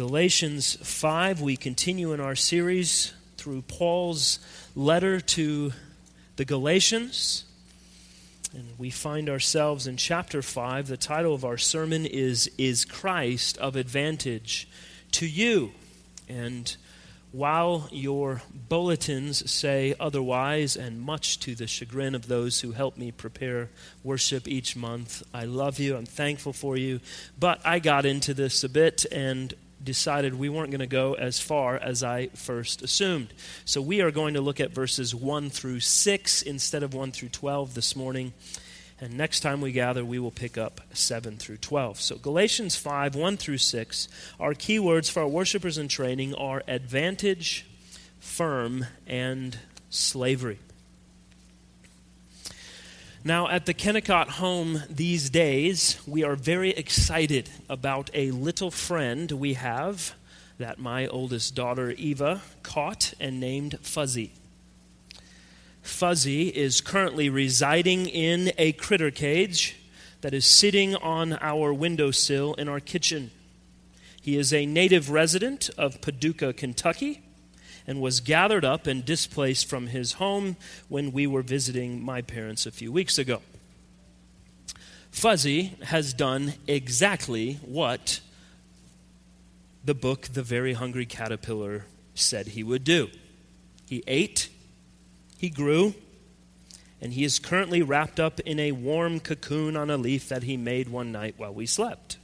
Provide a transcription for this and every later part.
Galatians 5, we continue in our series through Paul's letter to the Galatians. And we find ourselves in chapter 5. The title of our sermon is Is Christ of Advantage to You? And while your bulletins say otherwise, and much to the chagrin of those who help me prepare worship each month, I love you, I'm thankful for you. But I got into this a bit and decided we weren't going to go as far as I first assumed. So we are going to look at verses 1 through 6 instead of 1 through 12 this morning. And next time we gather, we will pick up 7 through 12. So, Galatians 5, 1 through 6, our key words for our worshipers in training are advantage, firm, and slavery. Now, at the Kennecott home these days, we are very excited about a little friend we have that my oldest daughter, Eva, caught and named Fuzzy. Fuzzy is currently residing in a critter cage that is sitting on our windowsill in our kitchen. He is a native resident of Paducah, Kentucky, and was gathered up and displaced from his home when we were visiting my parents a few weeks ago. Fuzzy has done exactly what the book The Very Hungry Caterpillar said he would do. He ate, he grew, and he is currently wrapped up in a warm cocoon on a leaf that he made one night while we slept.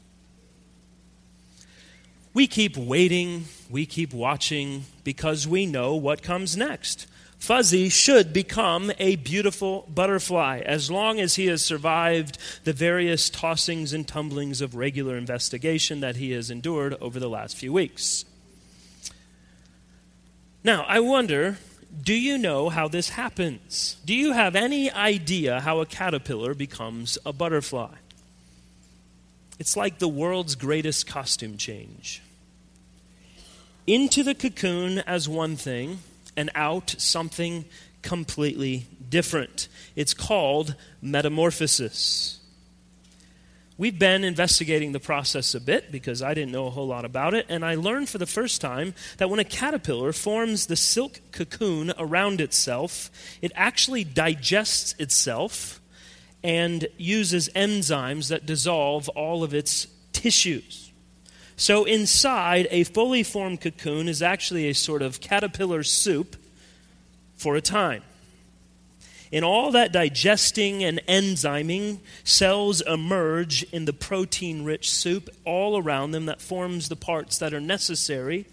We keep waiting, we keep watching, because we know what comes next. Fuzzy should become a beautiful butterfly as long as he has survived the various tossings and tumblings of regular investigation that he has endured over the last few weeks. Now, I wonder do you know how this happens? Do you have any idea how a caterpillar becomes a butterfly? It's like the world's greatest costume change. Into the cocoon as one thing, and out something completely different. It's called metamorphosis. We've been investigating the process a bit because I didn't know a whole lot about it, and I learned for the first time that when a caterpillar forms the silk cocoon around itself, it actually digests itself and uses enzymes that dissolve all of its tissues. So, inside, a fully formed cocoon is actually a sort of caterpillar soup for a time. In all that digesting and enzyming, cells emerge in the protein rich soup all around them that forms the parts that are necessary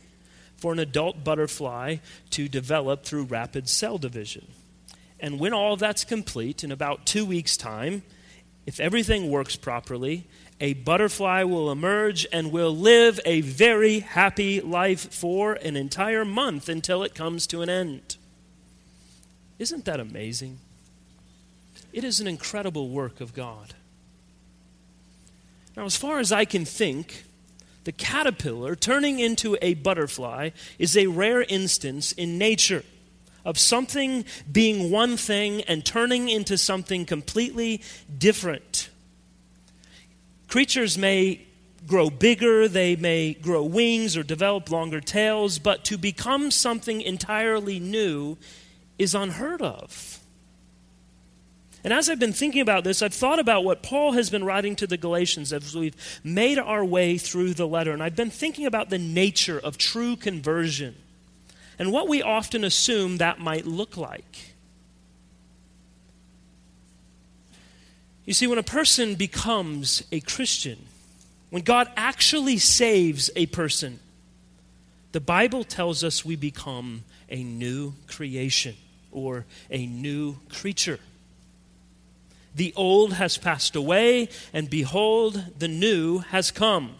for an adult butterfly to develop through rapid cell division. And when all that's complete, in about two weeks' time, if everything works properly, a butterfly will emerge and will live a very happy life for an entire month until it comes to an end. Isn't that amazing? It is an incredible work of God. Now, as far as I can think, the caterpillar turning into a butterfly is a rare instance in nature of something being one thing and turning into something completely different. Creatures may grow bigger, they may grow wings or develop longer tails, but to become something entirely new is unheard of. And as I've been thinking about this, I've thought about what Paul has been writing to the Galatians as we've made our way through the letter. And I've been thinking about the nature of true conversion and what we often assume that might look like. You see, when a person becomes a Christian, when God actually saves a person, the Bible tells us we become a new creation or a new creature. The old has passed away, and behold, the new has come.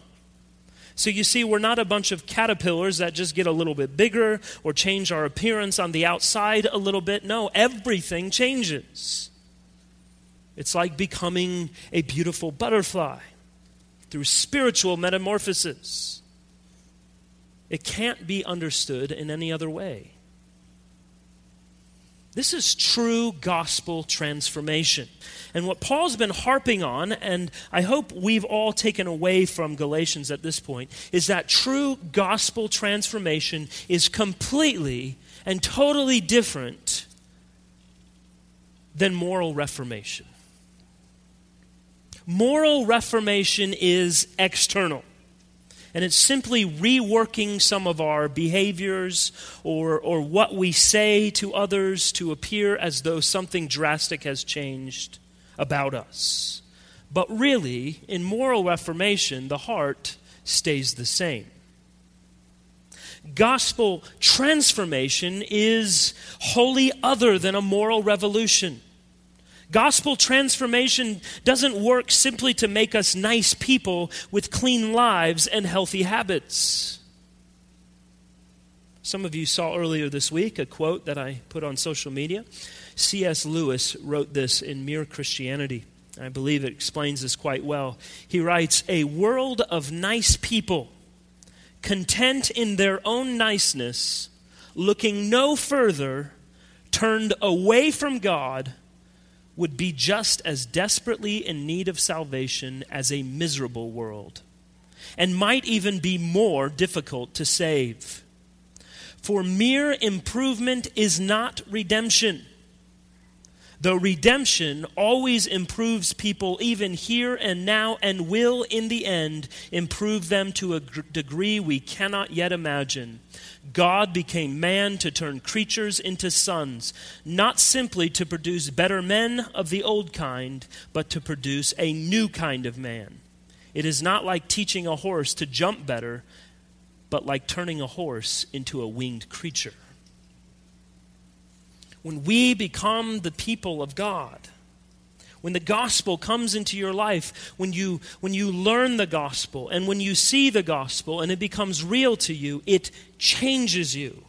So you see, we're not a bunch of caterpillars that just get a little bit bigger or change our appearance on the outside a little bit. No, everything changes. It's like becoming a beautiful butterfly through spiritual metamorphosis. It can't be understood in any other way. This is true gospel transformation. And what Paul's been harping on, and I hope we've all taken away from Galatians at this point, is that true gospel transformation is completely and totally different than moral reformation. Moral reformation is external and it's simply reworking some of our behaviors or, or what we say to others to appear as though something drastic has changed about us. But really, in moral reformation, the heart stays the same. Gospel transformation is wholly other than a moral revolution. Gospel transformation doesn't work simply to make us nice people with clean lives and healthy habits. Some of you saw earlier this week a quote that I put on social media. C.S. Lewis wrote this in Mere Christianity. I believe it explains this quite well. He writes A world of nice people, content in their own niceness, looking no further, turned away from God would be just as desperately in need of salvation as a miserable world, and might even be more difficult to save. For mere improvement is not redemption. Though redemption always improves people, even here and now, and will in the end improve them to a degree we cannot yet imagine. God became man to turn creatures into sons, not simply to produce better men of the old kind, but to produce a new kind of man. It is not like teaching a horse to jump better, but like turning a horse into a winged creature. When we become the people of God, when the gospel comes into your life, when you, when you learn the gospel and when you see the gospel and it becomes real to you, it changes you.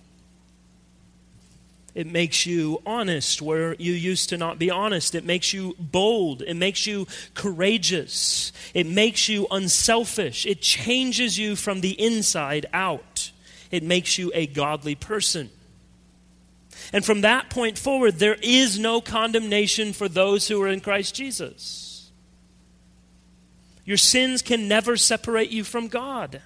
It makes you honest where you used to not be honest. It makes you bold. It makes you courageous. It makes you unselfish. It changes you from the inside out. It makes you a godly person. And from that point forward, there is no condemnation for those who are in Christ Jesus. Your sins can never separate you from God.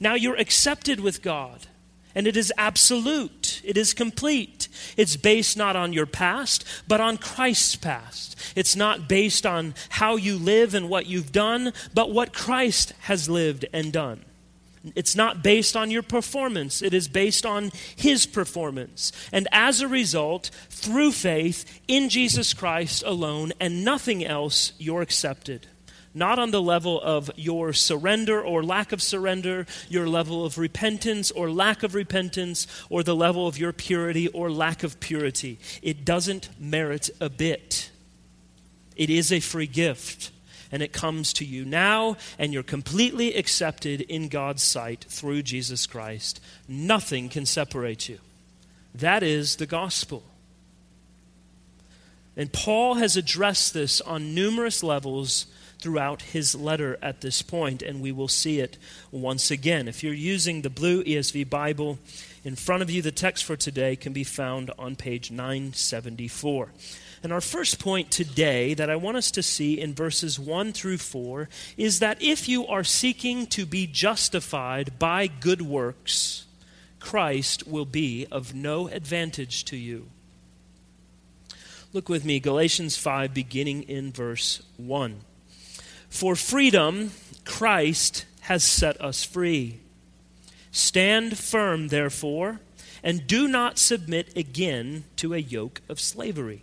Now you're accepted with God. And it is absolute. It is complete. It's based not on your past, but on Christ's past. It's not based on how you live and what you've done, but what Christ has lived and done. It's not based on your performance, it is based on His performance. And as a result, through faith in Jesus Christ alone and nothing else, you're accepted. Not on the level of your surrender or lack of surrender, your level of repentance or lack of repentance, or the level of your purity or lack of purity. It doesn't merit a bit. It is a free gift and it comes to you now, and you're completely accepted in God's sight through Jesus Christ. Nothing can separate you. That is the gospel. And Paul has addressed this on numerous levels throughout his letter at this point, and we will see it once again. If you're using the blue ESV Bible in front of you, the text for today can be found on page 974. And our first point today that I want us to see in verses 1 through 4 is that if you are seeking to be justified by good works, Christ will be of no advantage to you. Look with me, Galatians 5, beginning in verse 1. For freedom, Christ has set us free. Stand firm, therefore, and do not submit again to a yoke of slavery.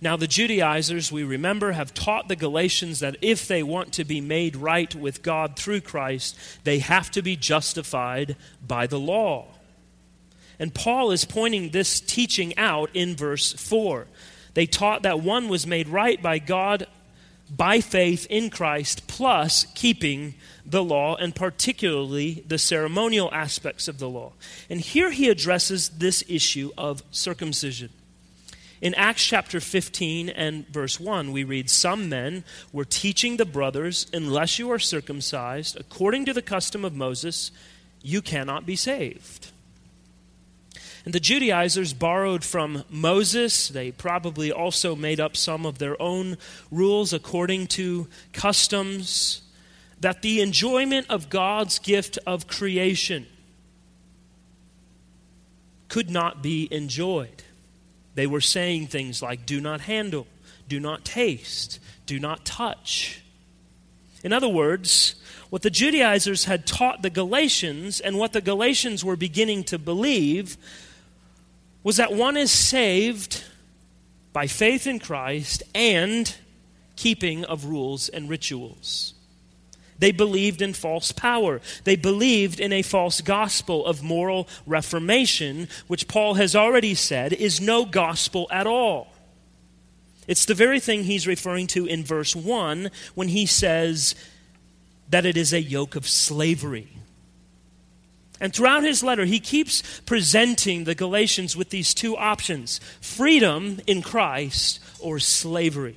Now, the Judaizers, we remember, have taught the Galatians that if they want to be made right with God through Christ, they have to be justified by the law. And Paul is pointing this teaching out in verse 4. They taught that one was made right by God by faith in Christ, plus keeping the law, and particularly the ceremonial aspects of the law. And here he addresses this issue of circumcision. In Acts chapter 15 and verse 1, we read Some men were teaching the brothers, unless you are circumcised, according to the custom of Moses, you cannot be saved. And the Judaizers borrowed from Moses. They probably also made up some of their own rules according to customs. That the enjoyment of God's gift of creation could not be enjoyed. They were saying things like, do not handle, do not taste, do not touch. In other words, what the Judaizers had taught the Galatians and what the Galatians were beginning to believe was that one is saved by faith in Christ and keeping of rules and rituals. They believed in false power. They believed in a false gospel of moral reformation, which Paul has already said is no gospel at all. It's the very thing he's referring to in verse 1 when he says that it is a yoke of slavery. And throughout his letter, he keeps presenting the Galatians with these two options freedom in Christ or slavery.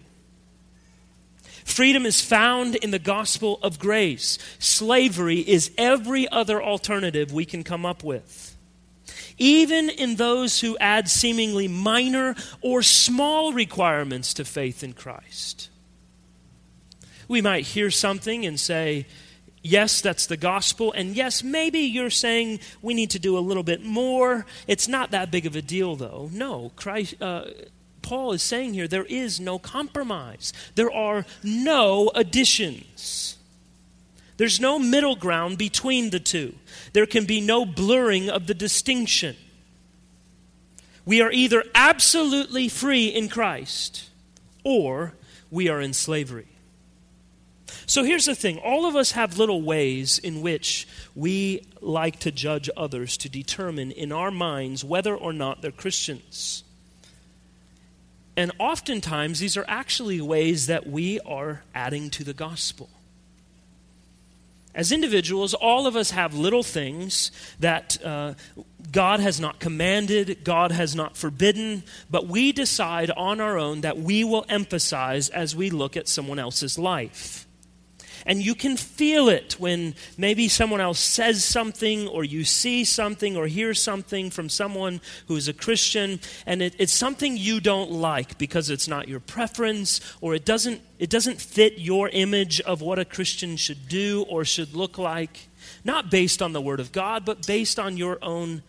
Freedom is found in the gospel of grace. Slavery is every other alternative we can come up with. Even in those who add seemingly minor or small requirements to faith in Christ. We might hear something and say, Yes, that's the gospel. And yes, maybe you're saying we need to do a little bit more. It's not that big of a deal, though. No, Christ, uh, Paul is saying here there is no compromise, there are no additions. There's no middle ground between the two. There can be no blurring of the distinction. We are either absolutely free in Christ or we are in slavery. So here's the thing all of us have little ways in which we like to judge others to determine in our minds whether or not they're Christians. And oftentimes, these are actually ways that we are adding to the gospel. As individuals, all of us have little things that uh, God has not commanded, God has not forbidden, but we decide on our own that we will emphasize as we look at someone else's life. And you can feel it when maybe someone else says something, or you see something, or hear something from someone who is a Christian, and it, it's something you don't like because it's not your preference, or it doesn't, it doesn't fit your image of what a Christian should do or should look like. Not based on the Word of God, but based on your own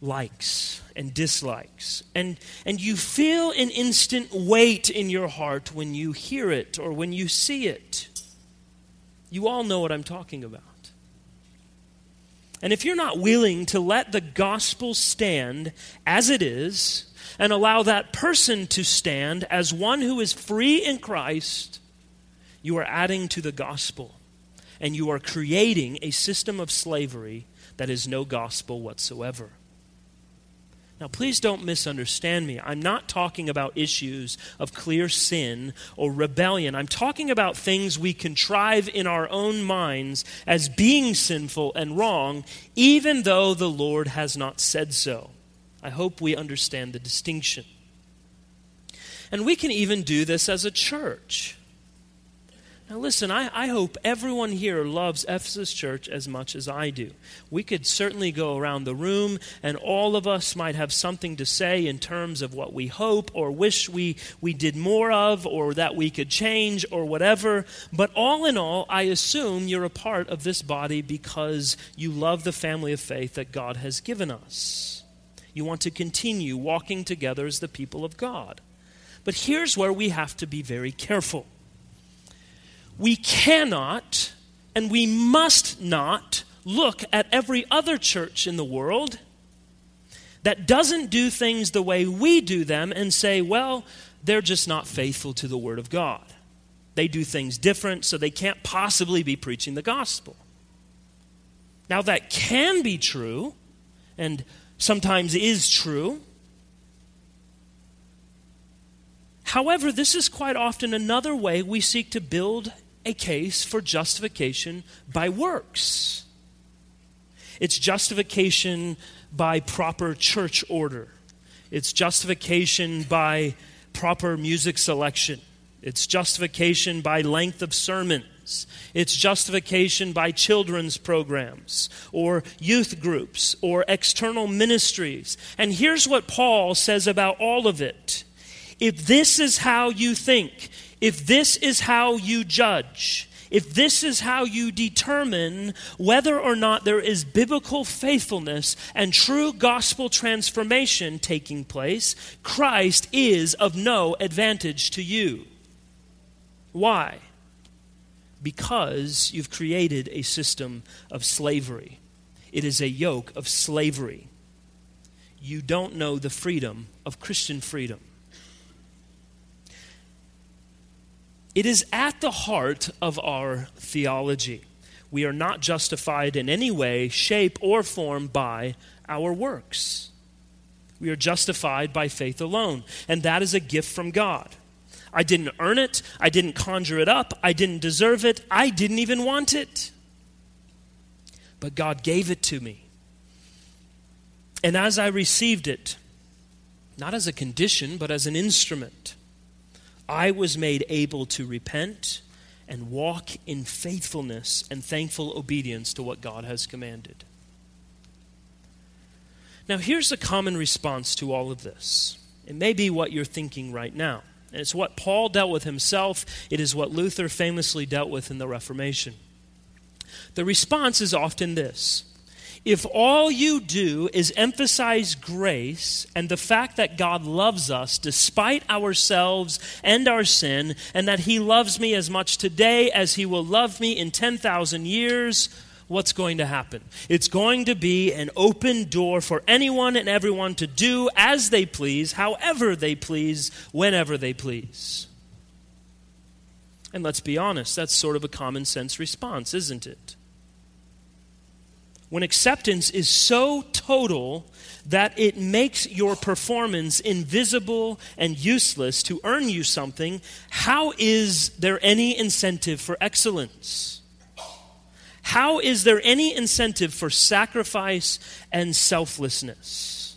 likes and dislikes. And, and you feel an instant weight in your heart when you hear it or when you see it. You all know what I'm talking about. And if you're not willing to let the gospel stand as it is and allow that person to stand as one who is free in Christ, you are adding to the gospel and you are creating a system of slavery that is no gospel whatsoever. Now, please don't misunderstand me. I'm not talking about issues of clear sin or rebellion. I'm talking about things we contrive in our own minds as being sinful and wrong, even though the Lord has not said so. I hope we understand the distinction. And we can even do this as a church. Now, listen, I, I hope everyone here loves Ephesus Church as much as I do. We could certainly go around the room, and all of us might have something to say in terms of what we hope or wish we, we did more of, or that we could change, or whatever. But all in all, I assume you're a part of this body because you love the family of faith that God has given us. You want to continue walking together as the people of God. But here's where we have to be very careful we cannot and we must not look at every other church in the world that doesn't do things the way we do them and say, well, they're just not faithful to the Word of God. They do things different, so they can't possibly be preaching the gospel. Now, that can be true, and sometimes is true. However, this is quite often another way we seek to build a case for justification by works. It's justification by proper church order. It's justification by proper music selection. It's justification by length of sermons. It's justification by children's programs or youth groups or external ministries. And here's what Paul says about all of it. If this is how you think, if this is how you judge, if this is how you determine whether or not there is biblical faithfulness and true gospel transformation taking place, Christ is of no advantage to you. Why? Because you've created a system of slavery. It is a yoke of slavery. You don't know the freedom of Christian freedom. It is at the heart of our theology. We are not justified in any way, shape, or form by our works. We are justified by faith alone, and that is a gift from God. I didn't earn it, I didn't conjure it up, I didn't deserve it, I didn't even want it. But God gave it to me. And as I received it, not as a condition, but as an instrument, I was made able to repent and walk in faithfulness and thankful obedience to what God has commanded. Now, here's a common response to all of this. It may be what you're thinking right now. And it's what Paul dealt with himself, it is what Luther famously dealt with in the Reformation. The response is often this if all you do is emphasize grace and the fact that God loves us despite ourselves and our sin, and that He loves me as much today as He will love me in 10,000 years, what's going to happen? It's going to be an open door for anyone and everyone to do as they please, however they please, whenever they please. And let's be honest, that's sort of a common sense response, isn't it? When acceptance is so total that it makes your performance invisible and useless to earn you something, how is there any incentive for excellence? How is there any incentive for sacrifice and selflessness?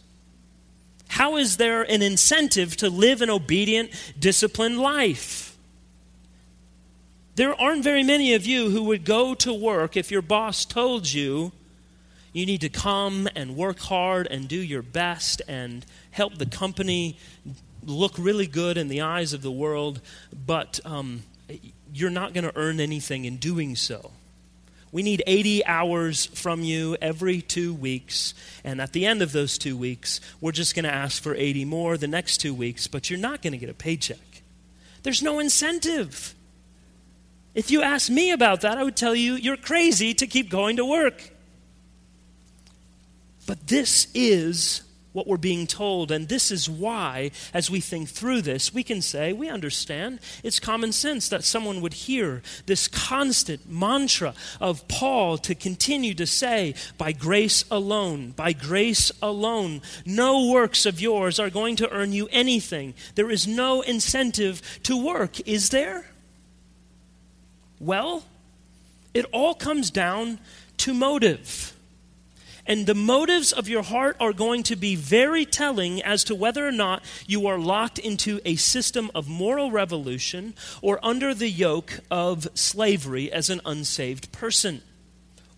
How is there an incentive to live an obedient, disciplined life? There aren't very many of you who would go to work if your boss told you you need to come and work hard and do your best and help the company look really good in the eyes of the world, but um, you're not going to earn anything in doing so. We need 80 hours from you every two weeks. And at the end of those two weeks, we're just going to ask for 80 more the next two weeks, but you're not going to get a paycheck. There's no incentive. If you ask me about that, I would tell you you're crazy to keep going to work. But this is what we're being told. And this is why, as we think through this, we can say, we understand. It's common sense that someone would hear this constant mantra of Paul to continue to say, by grace alone, by grace alone, no works of yours are going to earn you anything. There is no incentive to work, is there? Well, it all comes down to motive. And the motives of your heart are going to be very telling as to whether or not you are locked into a system of moral revolution or under the yoke of slavery as an unsaved person.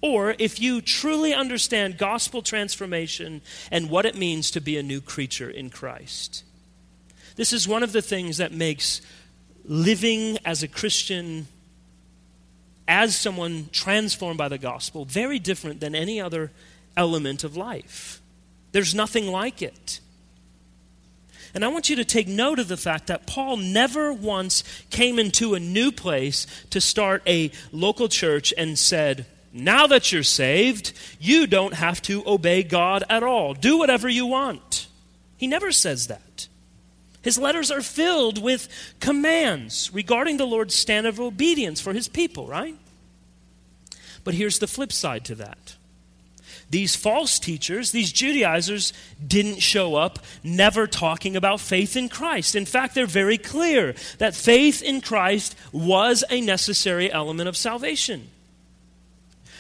Or if you truly understand gospel transformation and what it means to be a new creature in Christ. This is one of the things that makes living as a Christian as someone transformed by the gospel very different than any other element of life. There's nothing like it. And I want you to take note of the fact that Paul never once came into a new place to start a local church and said, Now that you're saved, you don't have to obey God at all. Do whatever you want. He never says that. His letters are filled with commands regarding the Lord's standard of obedience for his people, right? But here's the flip side to that These false teachers, these Judaizers, didn't show up never talking about faith in Christ. In fact, they're very clear that faith in Christ was a necessary element of salvation.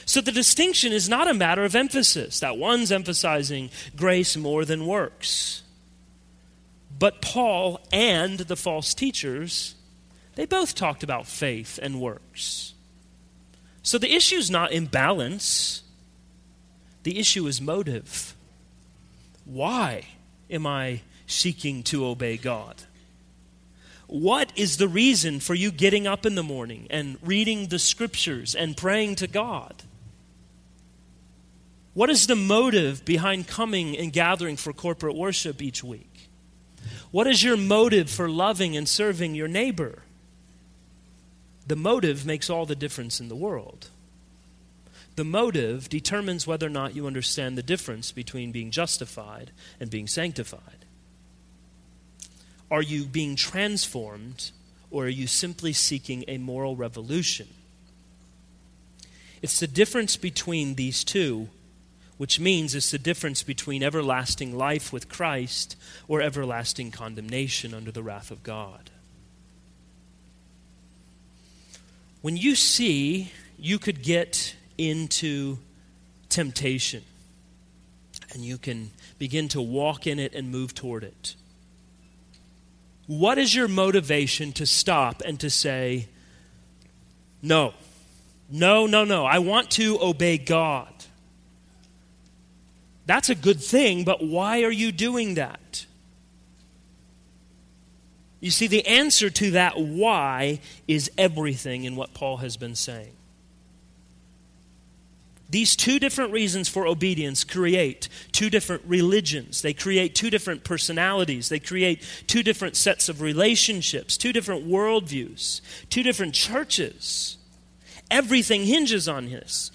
So the distinction is not a matter of emphasis, that one's emphasizing grace more than works. But Paul and the false teachers, they both talked about faith and works. So the issue is not imbalance the issue is motive. Why am I seeking to obey God? What is the reason for you getting up in the morning and reading the scriptures and praying to God? What is the motive behind coming and gathering for corporate worship each week? What is your motive for loving and serving your neighbor? The motive makes all the difference in the world. The motive determines whether or not you understand the difference between being justified and being sanctified. Are you being transformed or are you simply seeking a moral revolution? It's the difference between these two, which means it's the difference between everlasting life with Christ or everlasting condemnation under the wrath of God. When you see you could get into temptation. And you can begin to walk in it and move toward it. What is your motivation to stop and to say, no, no, no, no, I want to obey God? That's a good thing, but why are you doing that? You see, the answer to that why is everything in what Paul has been saying. These two different reasons for obedience create two different religions. They create two different personalities. They create two different sets of relationships, two different worldviews, two different churches. Everything hinges on this.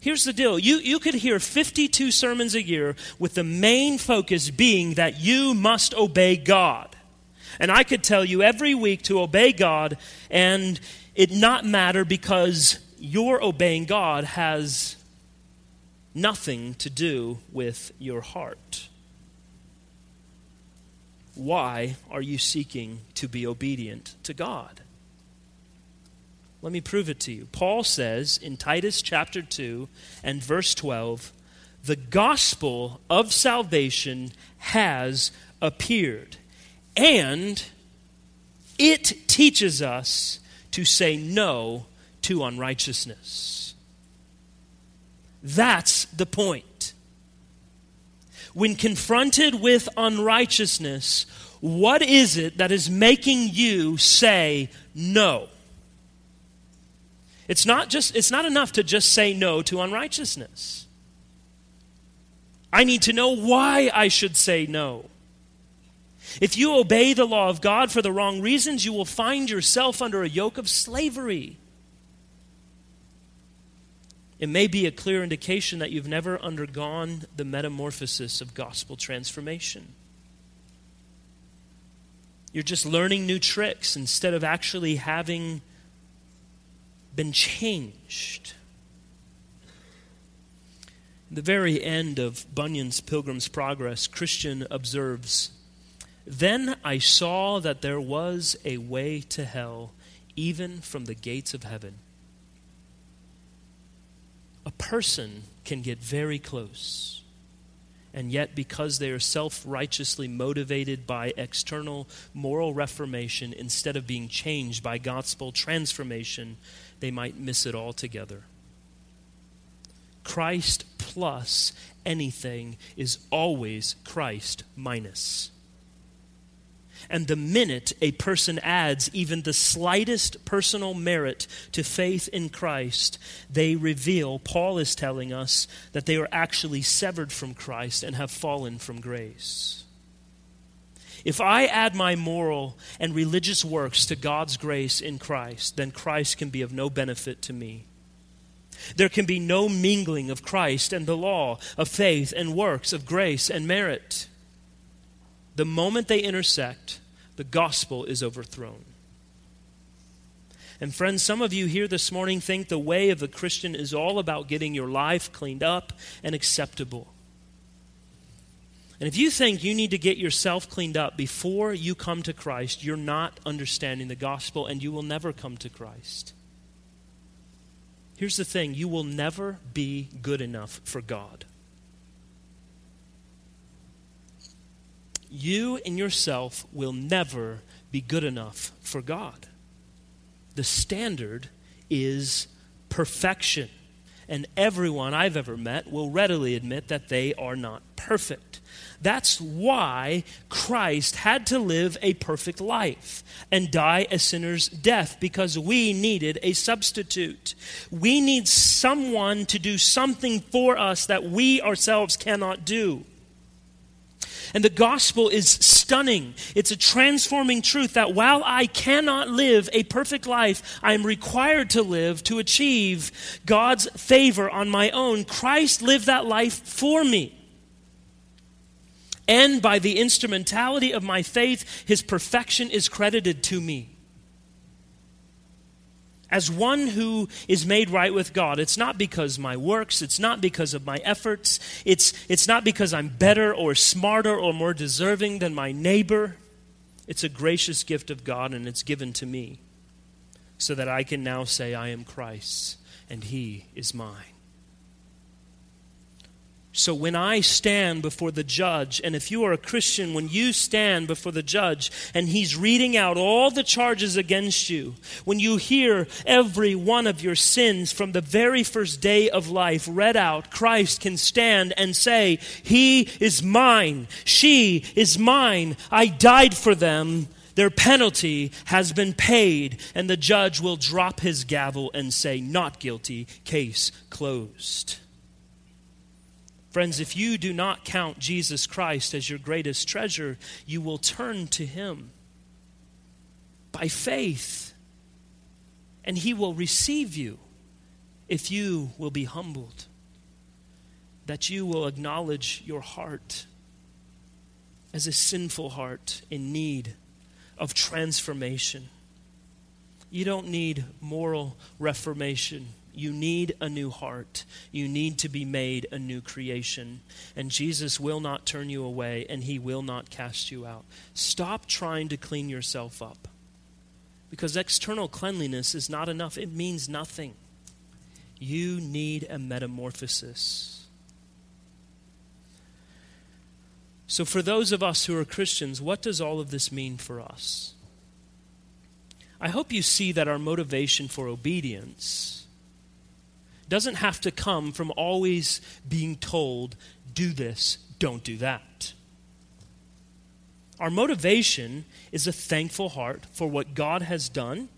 Here's the deal you, you could hear 52 sermons a year with the main focus being that you must obey God. And I could tell you every week to obey God and it not matter because your obeying God has nothing to do with your heart. Why are you seeking to be obedient to God? Let me prove it to you. Paul says in Titus chapter 2 and verse 12, the gospel of salvation has appeared, and it teaches us to say no to unrighteousness. That's the point. When confronted with unrighteousness, what is it that is making you say no? It's not just it's not enough to just say no to unrighteousness. I need to know why I should say no. If you obey the law of God for the wrong reasons, you will find yourself under a yoke of slavery. It may be a clear indication that you've never undergone the metamorphosis of gospel transformation. You're just learning new tricks instead of actually having been changed. the very end of Bunyan's Pilgrim's Progress, Christian observes Then I saw that there was a way to hell, even from the gates of heaven a person can get very close. And yet, because they are self righteously motivated by external moral reformation instead of being changed by gospel transformation, they might miss it altogether. Christ plus anything is always Christ minus. And the minute a person adds even the slightest personal merit to faith in Christ, they reveal, Paul is telling us, that they are actually severed from Christ and have fallen from grace. If I add my moral and religious works to God's grace in Christ, then Christ can be of no benefit to me. There can be no mingling of Christ and the law, of faith and works, of grace and merit. The moment they intersect, the gospel is overthrown. And friends, some of you here this morning think the way of the Christian is all about getting your life cleaned up and acceptable. And if you think you need to get yourself cleaned up before you come to Christ, you're not understanding the gospel and you will never come to Christ. Here's the thing you will never be good enough for God. You and yourself will never be good enough for God the standard is perfection. And everyone I've ever met will readily admit that they are not perfect. That's why Christ had to live a perfect life and die a sinner's death because we needed a substitute. We need someone to do something for us that we ourselves cannot do. And the gospel is stunning. It's a transforming truth that while I cannot live a perfect life, I am required to live to achieve God's favor on my own. Christ lived that life for me. And by the instrumentality of my faith, his perfection is credited to me as one who is made right with God. It's not because my works, it's not because of my efforts, it's, it's not because I'm better or smarter or more deserving than my neighbor. It's a gracious gift of God and it's given to me so that I can now say, I am Christ's and he is mine. So when I stand before the judge, and if you are a Christian, when you stand before the judge and he's reading out all the charges against you, when you hear every one of your sins from the very first day of life read out, Christ can stand and say, He is mine, she is mine, I died for them. Their penalty has been paid, and the judge will drop his gavel and say, Not guilty, case closed. Friends, if you do not count Jesus Christ as your greatest treasure, you will turn to him by faith, and he will receive you if you will be humbled, that you will acknowledge your heart as a sinful heart in need of transformation. You don't need moral reformation. You need a new heart. You need to be made a new creation. And Jesus will not turn you away and he will not cast you out. Stop trying to clean yourself up. Because external cleanliness is not enough, it means nothing. You need a metamorphosis. So, for those of us who are Christians, what does all of this mean for us? I hope you see that our motivation for obedience doesn't have to come from always being told, do this, don't do that. Our motivation is a thankful heart for what God has done,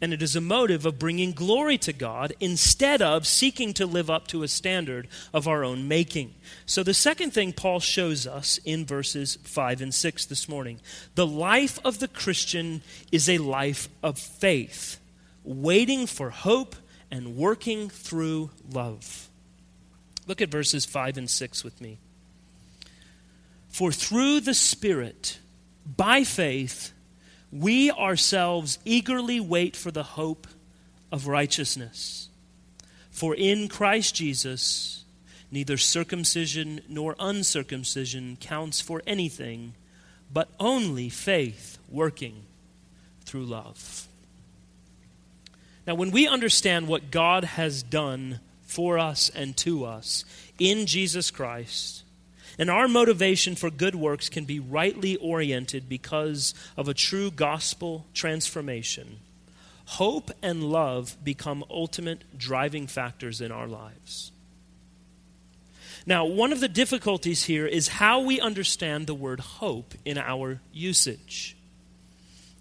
and it is a motive of bringing glory to God instead of seeking to live up to a standard of our own making. So, the second thing Paul shows us in verses 5 and 6 this morning the life of the Christian is a life of faith, waiting for hope and working through love. Look at verses 5 and 6 with me. For through the Spirit, by faith, we ourselves eagerly wait for the hope of righteousness. For in Christ Jesus, neither circumcision nor uncircumcision counts for anything, but only faith working through love. Now, when we understand what God has done for us and to us in Jesus Christ, and our motivation for good works can be rightly oriented because of a true gospel transformation, hope and love become ultimate driving factors in our lives. Now, one of the difficulties here is how we understand the word hope in our usage.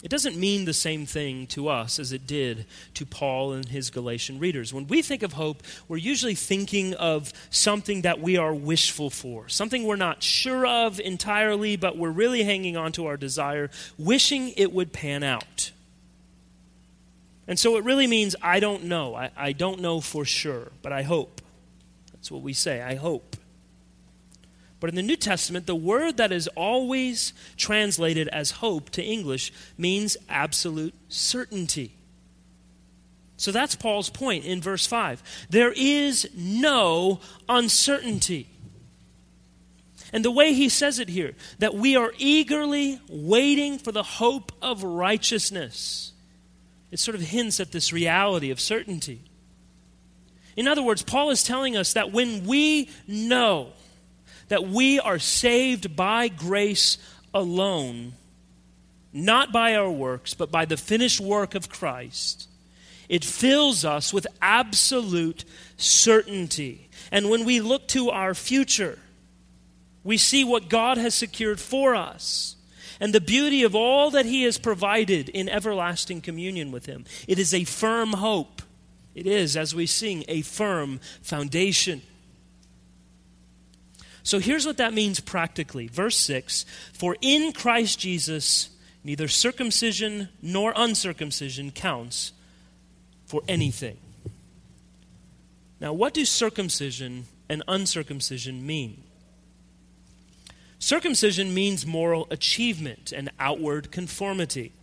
It doesn't mean the same thing to us as it did to Paul and his Galatian readers. When we think of hope, we're usually thinking of something that we are wishful for, something we're not sure of entirely, but we're really hanging on to our desire, wishing it would pan out. And so it really means I don't know. I, I don't know for sure, but I hope. That's what we say I hope. But in the New Testament, the word that is always translated as hope to English means absolute certainty. So that's Paul's point in verse 5. There is no uncertainty. And the way he says it here, that we are eagerly waiting for the hope of righteousness, it sort of hints at this reality of certainty. In other words, Paul is telling us that when we know that we are saved by grace alone, not by our works, but by the finished work of Christ, it fills us with absolute certainty. And when we look to our future, we see what God has secured for us and the beauty of all that He has provided in everlasting communion with Him. It is a firm hope. It is, as we sing, a firm foundation. So here's what that means practically. Verse 6 For in Christ Jesus, neither circumcision nor uncircumcision counts for anything. Now, what do circumcision and uncircumcision mean? Circumcision means moral achievement and outward conformity.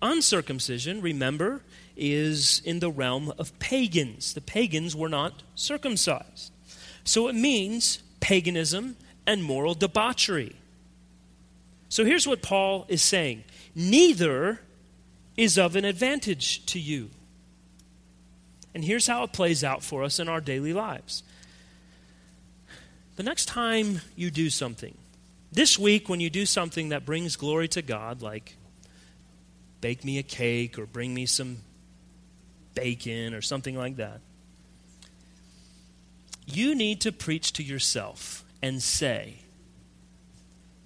Uncircumcision, remember, is in the realm of pagans. The pagans were not circumcised. So it means paganism and moral debauchery. So here's what Paul is saying neither is of an advantage to you. And here's how it plays out for us in our daily lives. The next time you do something, this week when you do something that brings glory to God, like bake me a cake or bring me some bacon or something like that, you need to preach to yourself and say,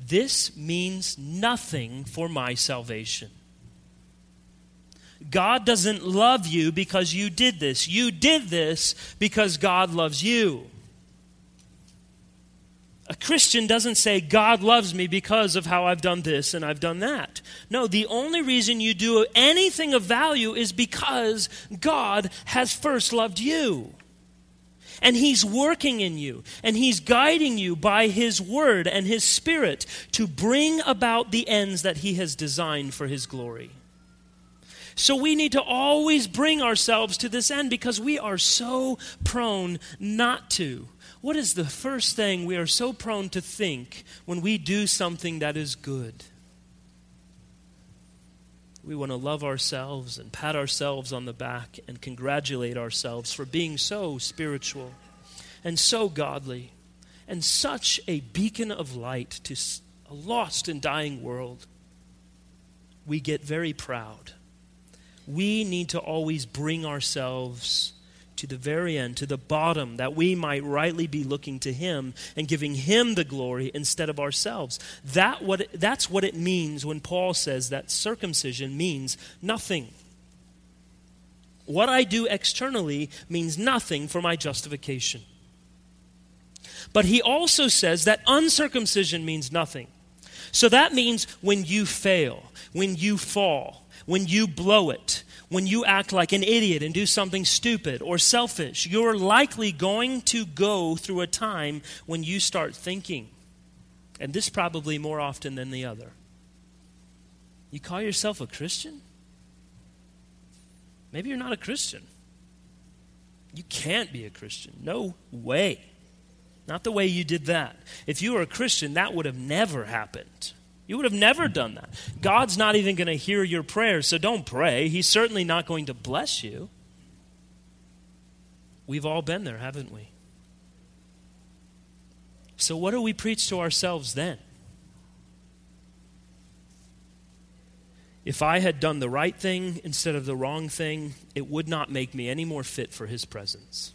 This means nothing for my salvation. God doesn't love you because you did this. You did this because God loves you. A Christian doesn't say, God loves me because of how I've done this and I've done that. No, the only reason you do anything of value is because God has first loved you. And He's working in you, and He's guiding you by His Word and His Spirit to bring about the ends that He has designed for His glory. So we need to always bring ourselves to this end because we are so prone not to. What is the first thing we are so prone to think when we do something that is good? We want to love ourselves and pat ourselves on the back and congratulate ourselves for being so spiritual and so godly and such a beacon of light to a lost and dying world. We get very proud. We need to always bring ourselves to the very end, to the bottom, that we might rightly be looking to Him and giving Him the glory instead of ourselves. That what, that's what it means when Paul says that circumcision means nothing. What I do externally means nothing for my justification. But he also says that uncircumcision means nothing. So that means when you fail, when you fall, when you blow it, when you act like an idiot and do something stupid or selfish, you're likely going to go through a time when you start thinking. And this probably more often than the other. You call yourself a Christian? Maybe you're not a Christian. You can't be a Christian. No way. Not the way you did that. If you were a Christian, that would have never happened. You would have never done that. God's not even going to hear your prayers, so don't pray. He's certainly not going to bless you. We've all been there, haven't we? So, what do we preach to ourselves then? If I had done the right thing instead of the wrong thing, it would not make me any more fit for His presence.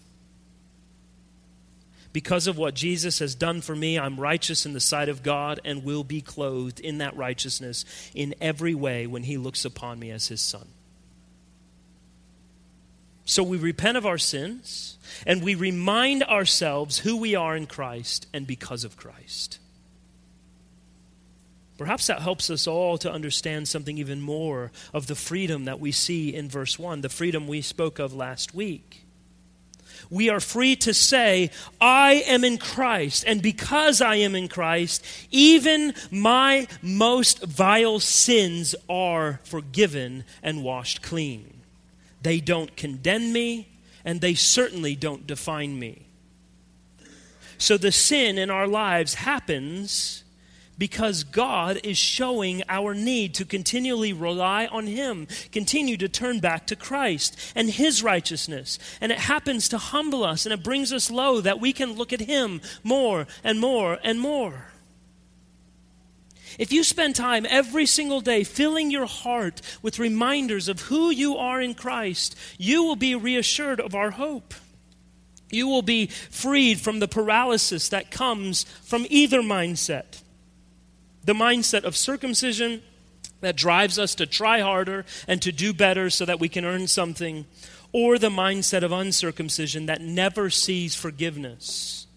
Because of what Jesus has done for me, I'm righteous in the sight of God and will be clothed in that righteousness in every way when He looks upon me as His Son. So we repent of our sins and we remind ourselves who we are in Christ and because of Christ. Perhaps that helps us all to understand something even more of the freedom that we see in verse 1, the freedom we spoke of last week we are free to say, I am in Christ. And because I am in Christ, even my most vile sins are forgiven and washed clean. They don't condemn me, and they certainly don't define me. So the sin in our lives happens because God is showing our need to continually rely on Him, continue to turn back to Christ and His righteousness. And it happens to humble us and it brings us low that we can look at Him more and more and more. If you spend time every single day filling your heart with reminders of who you are in Christ, you will be reassured of our hope. You will be freed from the paralysis that comes from either mindset the mindset of circumcision that drives us to try harder and to do better so that we can earn something, or the mindset of uncircumcision that never sees forgiveness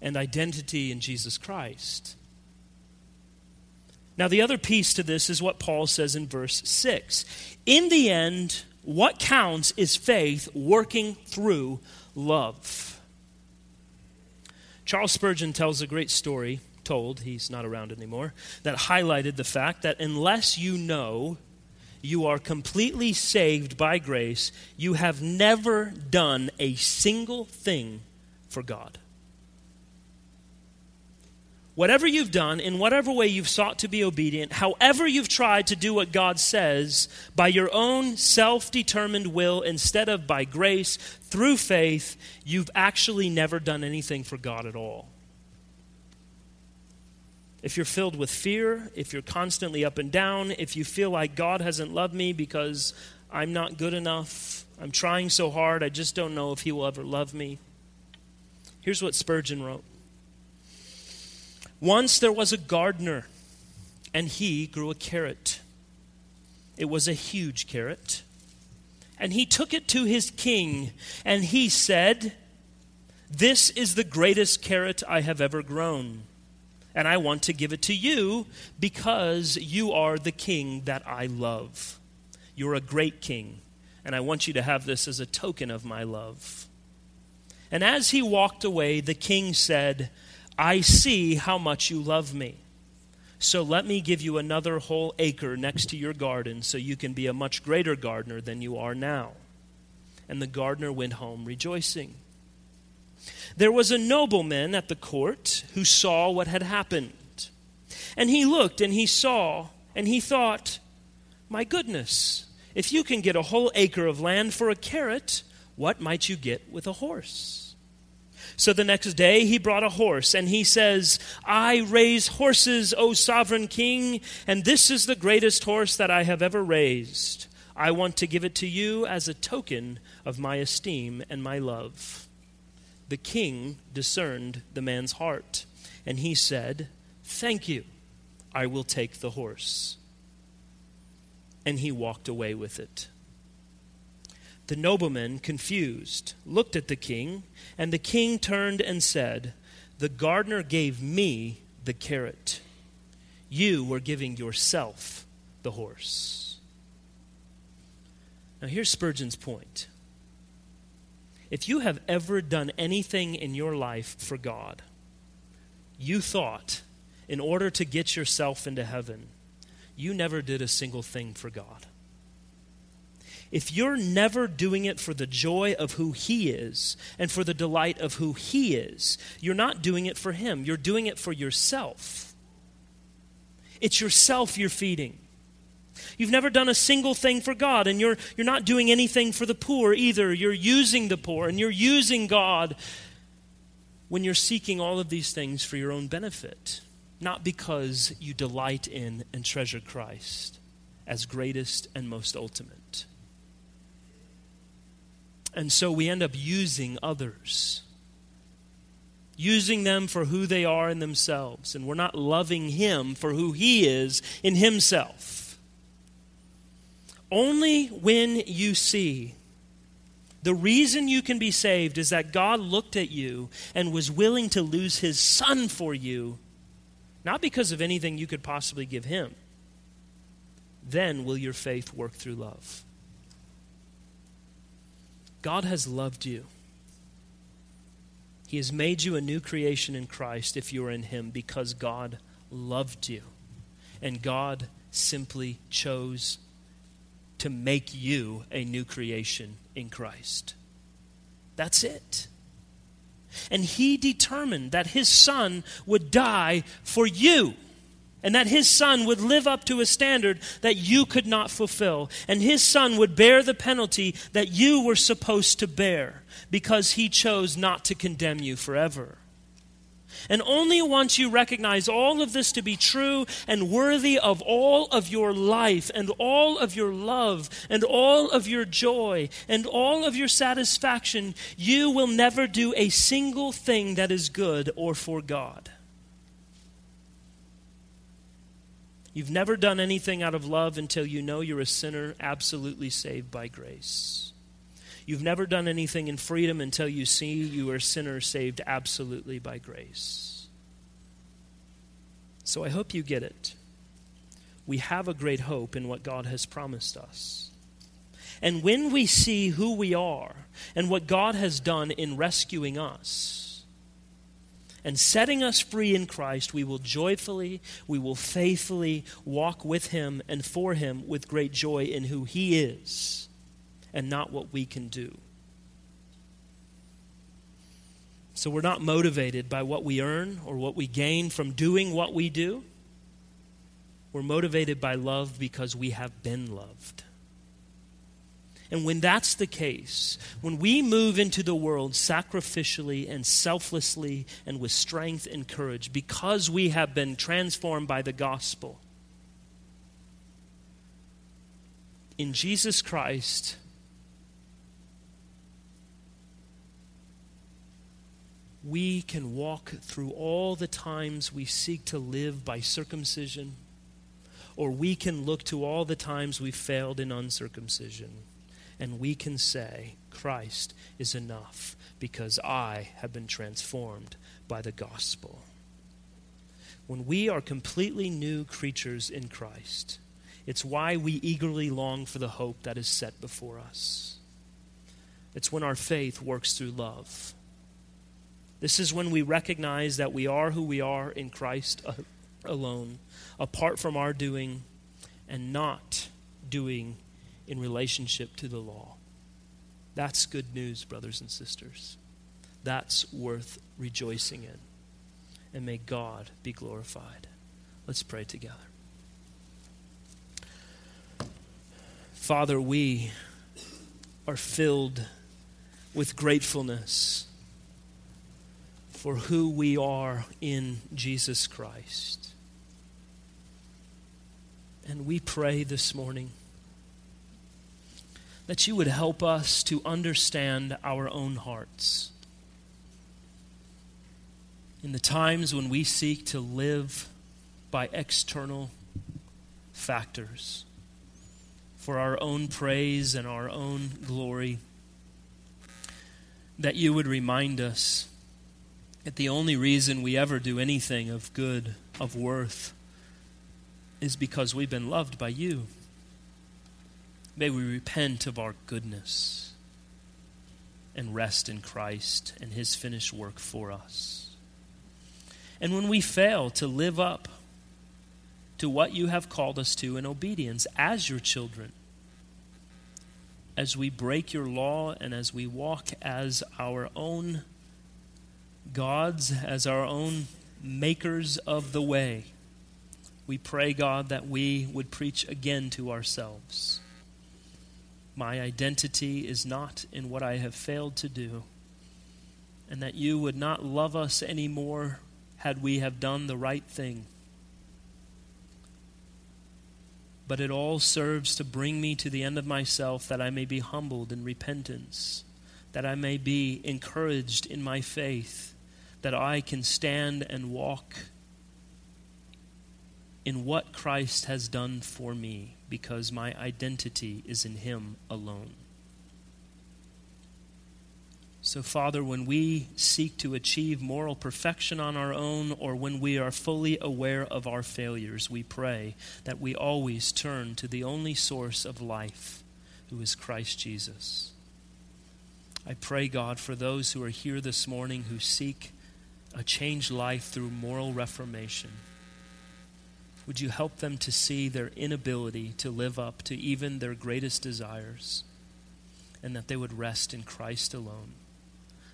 and identity in Jesus Christ. Now, the other piece to this is what Paul says in verse 6. In the end, what counts is faith working through love. Charles Spurgeon tells a great story told, he's not around anymore, that highlighted the fact that unless you know you are completely saved by grace, you have never done a single thing for God. Whatever you've done, in whatever way you've sought to be obedient, however you've tried to do what God says by your own self determined will instead of by grace through faith, you've actually never done anything for God at all if you're filled with fear, if you're constantly up and down, if you feel like God hasn't loved me because I'm not good enough, I'm trying so hard, I just don't know if He will ever love me. Here's what Spurgeon wrote Once there was a gardener, and he grew a carrot. It was a huge carrot. And he took it to his king, and he said, This is the greatest carrot I have ever grown and I want to give it to you because you are the king that I love. You're a great king, and I want you to have this as a token of my love. And as he walked away, the king said, I see how much you love me. So let me give you another whole acre next to your garden so you can be a much greater gardener than you are now. And the gardener went home rejoicing. There was a nobleman at the court who saw what had happened. And he looked and he saw and he thought, My goodness, if you can get a whole acre of land for a carrot, what might you get with a horse? So the next day he brought a horse, and he says, I raise horses, O sovereign king, and this is the greatest horse that I have ever raised. I want to give it to you as a token of my esteem and my love the king discerned the man's heart, and he said, Thank you, I will take the horse. And he walked away with it. The nobleman, confused, looked at the king, and the king turned and said, The gardener gave me the carrot. You were giving yourself the horse. Now, here's Spurgeon's point if you have ever done anything in your life for God, you thought, in order to get yourself into heaven, you never did a single thing for God. If you're never doing it for the joy of who He is and for the delight of who He is, you're not doing it for Him. You're doing it for yourself. It's yourself you're feeding. You've never done a single thing for God, and you're, you're not doing anything for the poor either. You're using the poor, and you're using God when you're seeking all of these things for your own benefit, not because you delight in and treasure Christ as greatest and most ultimate. And so we end up using others, using them for who they are in themselves, and we're not loving Him for who He is in Himself. Only when you see the reason you can be saved is that God looked at you and was willing to lose his son for you, not because of anything you could possibly give him. Then will your faith work through love. God has loved you. He has made you a new creation in Christ if you are in Him because God loved you. And God simply chose to make you a new creation in Christ. That's it. And he determined that his son would die for you and that his son would live up to a standard that you could not fulfill. And his son would bear the penalty that you were supposed to bear because he chose not to condemn you forever. And only once you recognize all of this to be true and worthy of all of your life and all of your love and all of your joy and all of your satisfaction, you will never do a single thing that is good or for God. You've never done anything out of love until you know you're a sinner absolutely saved by grace. You've never done anything in freedom until you see you are sinner saved absolutely by grace. So I hope you get it. We have a great hope in what God has promised us. And when we see who we are and what God has done in rescuing us and setting us free in Christ, we will joyfully, we will faithfully walk with Him and for Him with great joy in who He is and not what we can do. So we're not motivated by what we earn or what we gain from doing what we do. We're motivated by love because we have been loved. And when that's the case, when we move into the world sacrificially and selflessly and with strength and courage because we have been transformed by the gospel, in Jesus Christ, we can walk through all the times we seek to live by circumcision, or we can look to all the times we failed in uncircumcision, and we can say, Christ is enough because I have been transformed by the gospel. When we are completely new creatures in Christ, it's why we eagerly long for the hope that is set before us. It's when our faith works through love this is when we recognize that we are who we are in Christ alone, apart from our doing and not doing in relationship to the law. That's good news, brothers and sisters. That's worth rejoicing in. And may God be glorified. Let's pray together. Father, we are filled with gratefulness for who we are in Jesus Christ. And we pray this morning that you would help us to understand our own hearts. In the times when we seek to live by external factors for our own praise and our own glory, that you would remind us that the only reason we ever do anything of good, of worth, is because we've been loved by you. May we repent of our goodness and rest in Christ and his finished work for us. And when we fail to live up to what you have called us to in obedience as your children, as we break your law and as we walk as our own gods as our own makers of the way. We pray, God, that we would preach again to ourselves. My identity is not in what I have failed to do, and that you would not love us anymore had we have done the right thing. But it all serves to bring me to the end of myself that I may be humbled in repentance, that I may be encouraged in my faith that I can stand and walk in what Christ has done for me because my identity is in Him alone. So, Father, when we seek to achieve moral perfection on our own or when we are fully aware of our failures, we pray that we always turn to the only source of life, who is Christ Jesus. I pray, God, for those who are here this morning who seek a changed life through moral reformation. Would you help them to see their inability to live up to even their greatest desires and that they would rest in Christ alone?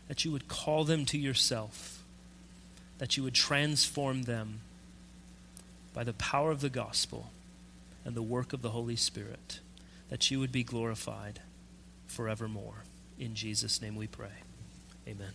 That you would call them to yourself, that you would transform them by the power of the gospel and the work of the Holy Spirit, that you would be glorified forevermore. In Jesus' name we pray. Amen.